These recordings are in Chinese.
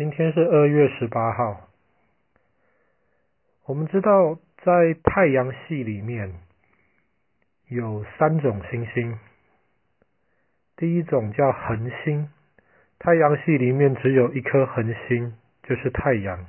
今天是二月十八号。我们知道，在太阳系里面有三种星星。第一种叫恒星，太阳系里面只有一颗恒星，就是太阳。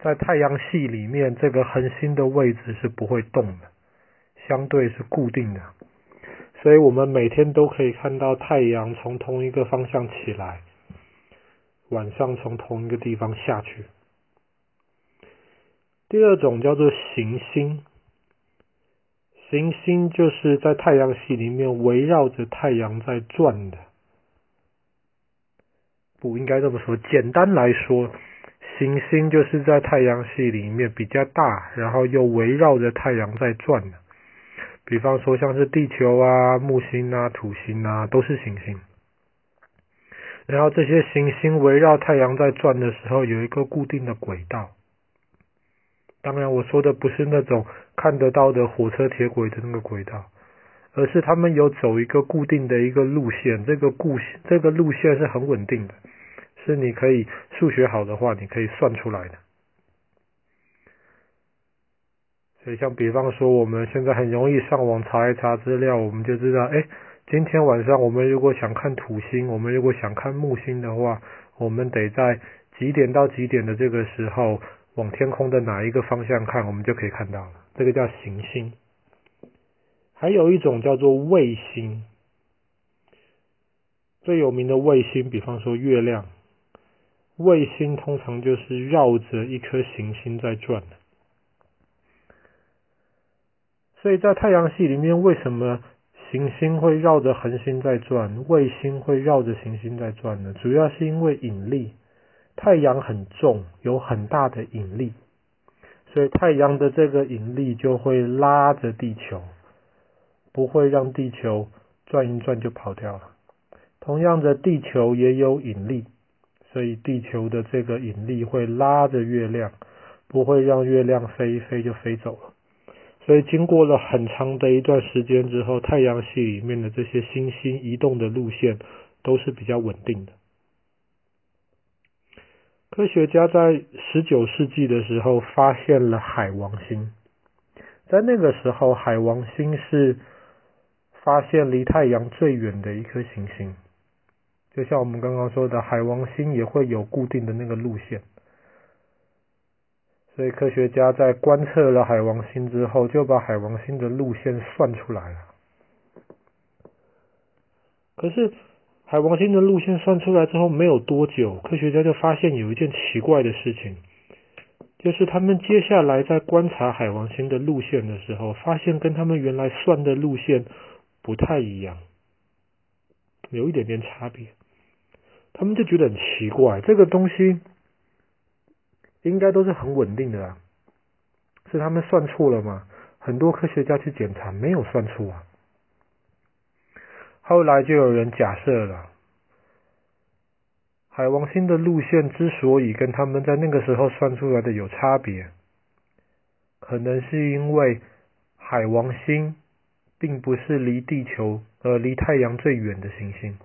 在太阳系里面，这个恒星的位置是不会动的，相对是固定的。所以我们每天都可以看到太阳从同一个方向起来，晚上从同一个地方下去。第二种叫做行星，行星就是在太阳系里面围绕着太阳在转的。不应该这么说，简单来说，行星就是在太阳系里面比较大，然后又围绕着太阳在转的。比方说，像是地球啊、木星啊、土星啊，都是行星。然后这些行星围绕太阳在转的时候，有一个固定的轨道。当然，我说的不是那种看得到的火车铁轨的那个轨道，而是他们有走一个固定的一个路线。这个固这个路线是很稳定的，是你可以数学好的话，你可以算出来的。所以，像比方说，我们现在很容易上网查一查资料，我们就知道，哎，今天晚上我们如果想看土星，我们如果想看木星的话，我们得在几点到几点的这个时候，往天空的哪一个方向看，我们就可以看到了。这个叫行星。还有一种叫做卫星，最有名的卫星，比方说月亮，卫星通常就是绕着一颗行星在转的。所以在太阳系里面，为什么行星会绕着恒星在转，卫星会绕着行星在转呢？主要是因为引力，太阳很重，有很大的引力，所以太阳的这个引力就会拉着地球，不会让地球转一转就跑掉了。同样的，地球也有引力，所以地球的这个引力会拉着月亮，不会让月亮飞一飞就飞走了。所以，经过了很长的一段时间之后，太阳系里面的这些星星移动的路线都是比较稳定的。科学家在十九世纪的时候发现了海王星，在那个时候，海王星是发现离太阳最远的一颗行星。就像我们刚刚说的，海王星也会有固定的那个路线。所以科学家在观测了海王星之后，就把海王星的路线算出来了。可是海王星的路线算出来之后没有多久，科学家就发现有一件奇怪的事情，就是他们接下来在观察海王星的路线的时候，发现跟他们原来算的路线不太一样，有一点点差别。他们就觉得很奇怪，这个东西。应该都是很稳定的啊，是他们算错了吗？很多科学家去检查，没有算错啊。后来就有人假设了，海王星的路线之所以跟他们在那个时候算出来的有差别，可能是因为海王星并不是离地球呃离太阳最远的行星，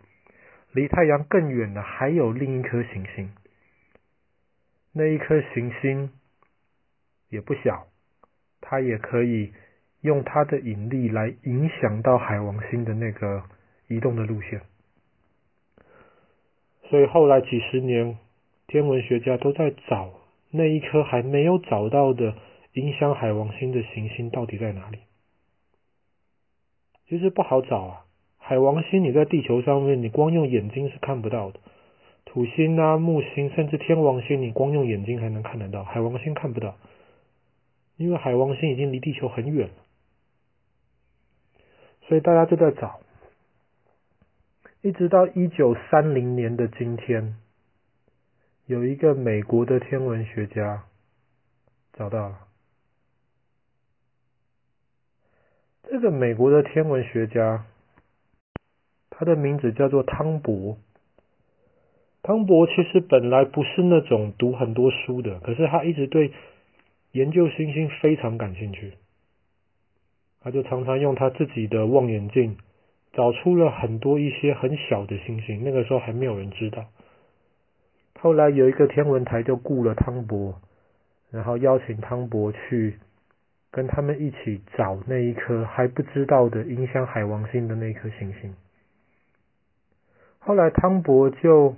离太阳更远的还有另一颗行星。那一颗行星也不小，它也可以用它的引力来影响到海王星的那个移动的路线。所以后来几十年，天文学家都在找那一颗还没有找到的影响海王星的行星到底在哪里。其实不好找啊，海王星你在地球上面，你光用眼睛是看不到的。土星啊、木星，甚至天王星，你光用眼睛还能看得到，海王星看不到，因为海王星已经离地球很远了。所以大家就在找，一直到一九三零年的今天，有一个美国的天文学家找到了。这个美国的天文学家，他的名字叫做汤博。汤博其实本来不是那种读很多书的，可是他一直对研究星星非常感兴趣。他就常常用他自己的望远镜找出了很多一些很小的星星，那个时候还没有人知道。后来有一个天文台就雇了汤博，然后邀请汤博去跟他们一起找那一颗还不知道的影响海王星的那颗行星。后来汤博就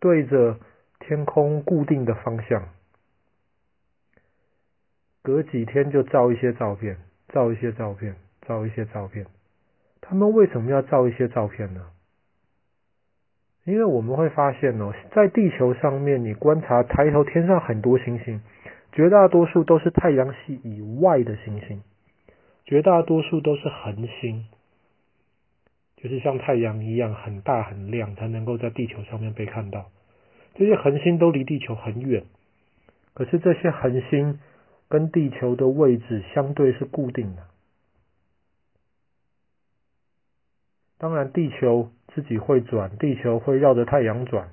对着天空固定的方向，隔几天就照一些照片，照一些照片，照一些照片。他们为什么要照一些照片呢？因为我们会发现哦，在地球上面，你观察抬头天上很多星星，绝大多数都是太阳系以外的星星，绝大多数都是恒星，就是像太阳一样很大很亮，才能够在地球上面被看到。这些恒星都离地球很远，可是这些恒星跟地球的位置相对是固定的。当然，地球自己会转，地球会绕着太阳转，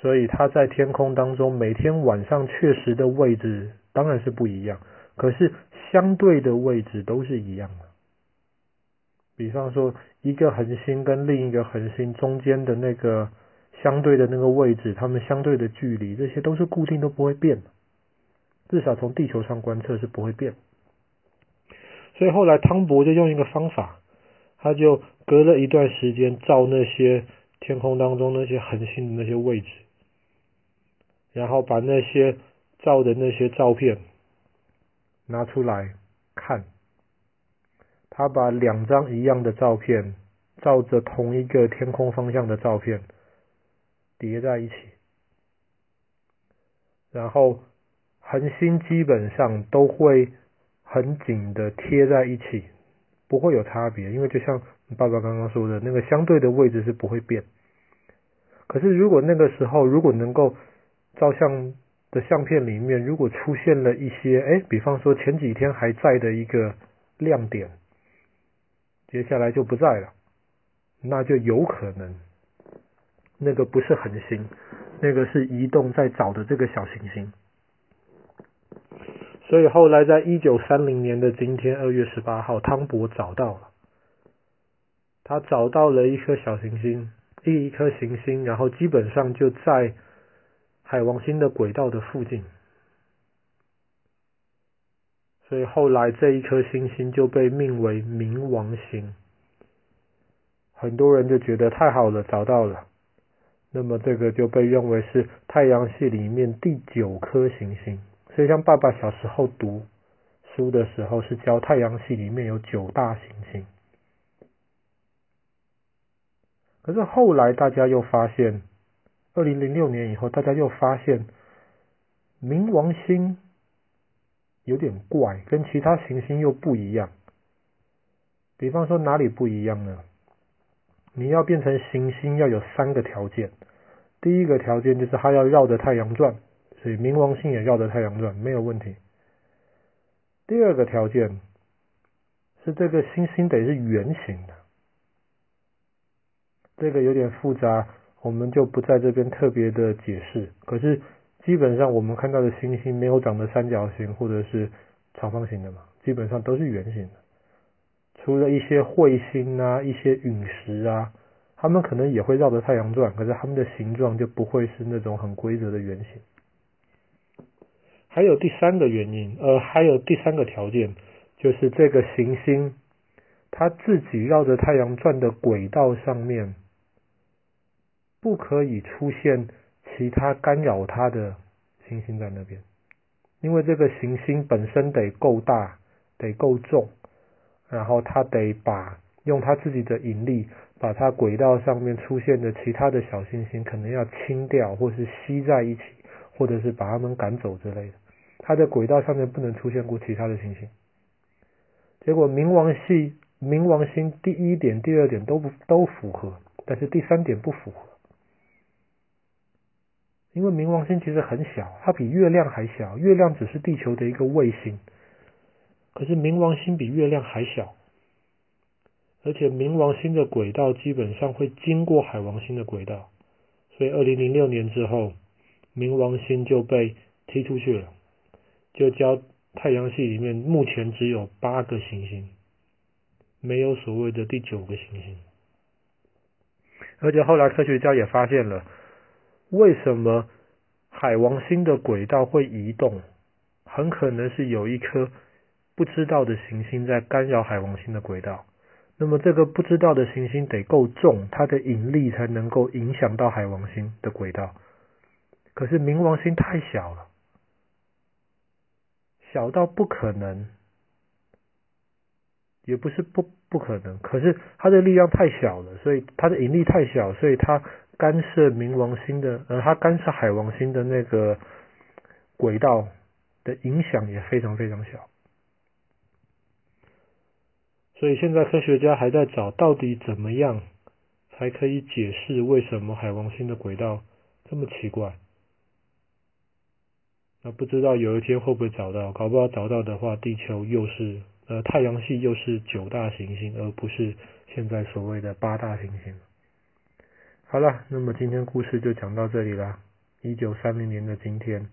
所以它在天空当中每天晚上确实的位置当然是不一样，可是相对的位置都是一样的。比方说，一个恒星跟另一个恒星中间的那个相对的那个位置，它们相对的距离，这些都是固定，都不会变的。至少从地球上观测是不会变。所以后来汤博就用一个方法。他就隔了一段时间照那些天空当中那些恒星的那些位置，然后把那些照的那些照片拿出来看。他把两张一样的照片，照着同一个天空方向的照片叠在一起，然后恒星基本上都会很紧的贴在一起。不会有差别，因为就像爸爸刚刚说的，那个相对的位置是不会变。可是如果那个时候，如果能够照相的相片里面，如果出现了一些，哎，比方说前几天还在的一个亮点，接下来就不在了，那就有可能那个不是恒星，那个是移动在找的这个小行星。所以后来，在一九三零年的今天，二月十八号，汤博找到了，他找到了一颗小行星，一一颗行星，然后基本上就在海王星的轨道的附近。所以后来这一颗星星就被命为冥王星。很多人就觉得太好了，找到了，那么这个就被认为是太阳系里面第九颗行星。所以，像爸爸小时候读书的时候，是教太阳系里面有九大行星。可是后来大家又发现，二零零六年以后，大家又发现冥王星有点怪，跟其他行星又不一样。比方说哪里不一样呢？你要变成行星要有三个条件，第一个条件就是它要绕着太阳转。所以冥王星也绕着太阳转，没有问题。第二个条件是这个星星得是圆形的，这个有点复杂，我们就不在这边特别的解释。可是基本上我们看到的星星没有长得三角形或者是长方形的嘛，基本上都是圆形的。除了一些彗星啊、一些陨石啊，它们可能也会绕着太阳转，可是它们的形状就不会是那种很规则的圆形。还有第三个原因，呃，还有第三个条件，就是这个行星它自己绕着太阳转的轨道上面，不可以出现其他干扰它的行星在那边，因为这个行星本身得够大，得够重，然后它得把用它自己的引力，把它轨道上面出现的其他的小行星可能要清掉，或是吸在一起，或者是把它们赶走之类的。它的轨道上面不能出现过其他的行星，结果冥王系冥王星第一点、第二点都不都符合，但是第三点不符合，因为冥王星其实很小，它比月亮还小，月亮只是地球的一个卫星，可是冥王星比月亮还小，而且冥王星的轨道基本上会经过海王星的轨道，所以二零零六年之后，冥王星就被踢出去了。就教太阳系里面目前只有八个行星，没有所谓的第九个行星。而且后来科学家也发现了，为什么海王星的轨道会移动？很可能是有一颗不知道的行星在干扰海王星的轨道。那么这个不知道的行星得够重，它的引力才能够影响到海王星的轨道。可是冥王星太小了，小到不可能，也不是不不可能，可是它的力量太小了，所以它的引力太小，所以它干涉冥王星的，呃，它干涉海王星的那个轨道的影响也非常非常小。所以现在科学家还在找到底怎么样才可以解释为什么海王星的轨道这么奇怪。那不知道有一天会不会找到？搞不好找到的话，地球又是呃太阳系又是九大行星，而不是现在所谓的八大行星。好了，那么今天故事就讲到这里啦。一九三零年的今天，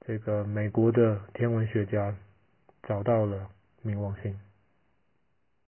这个美国的天文学家找到了冥王星。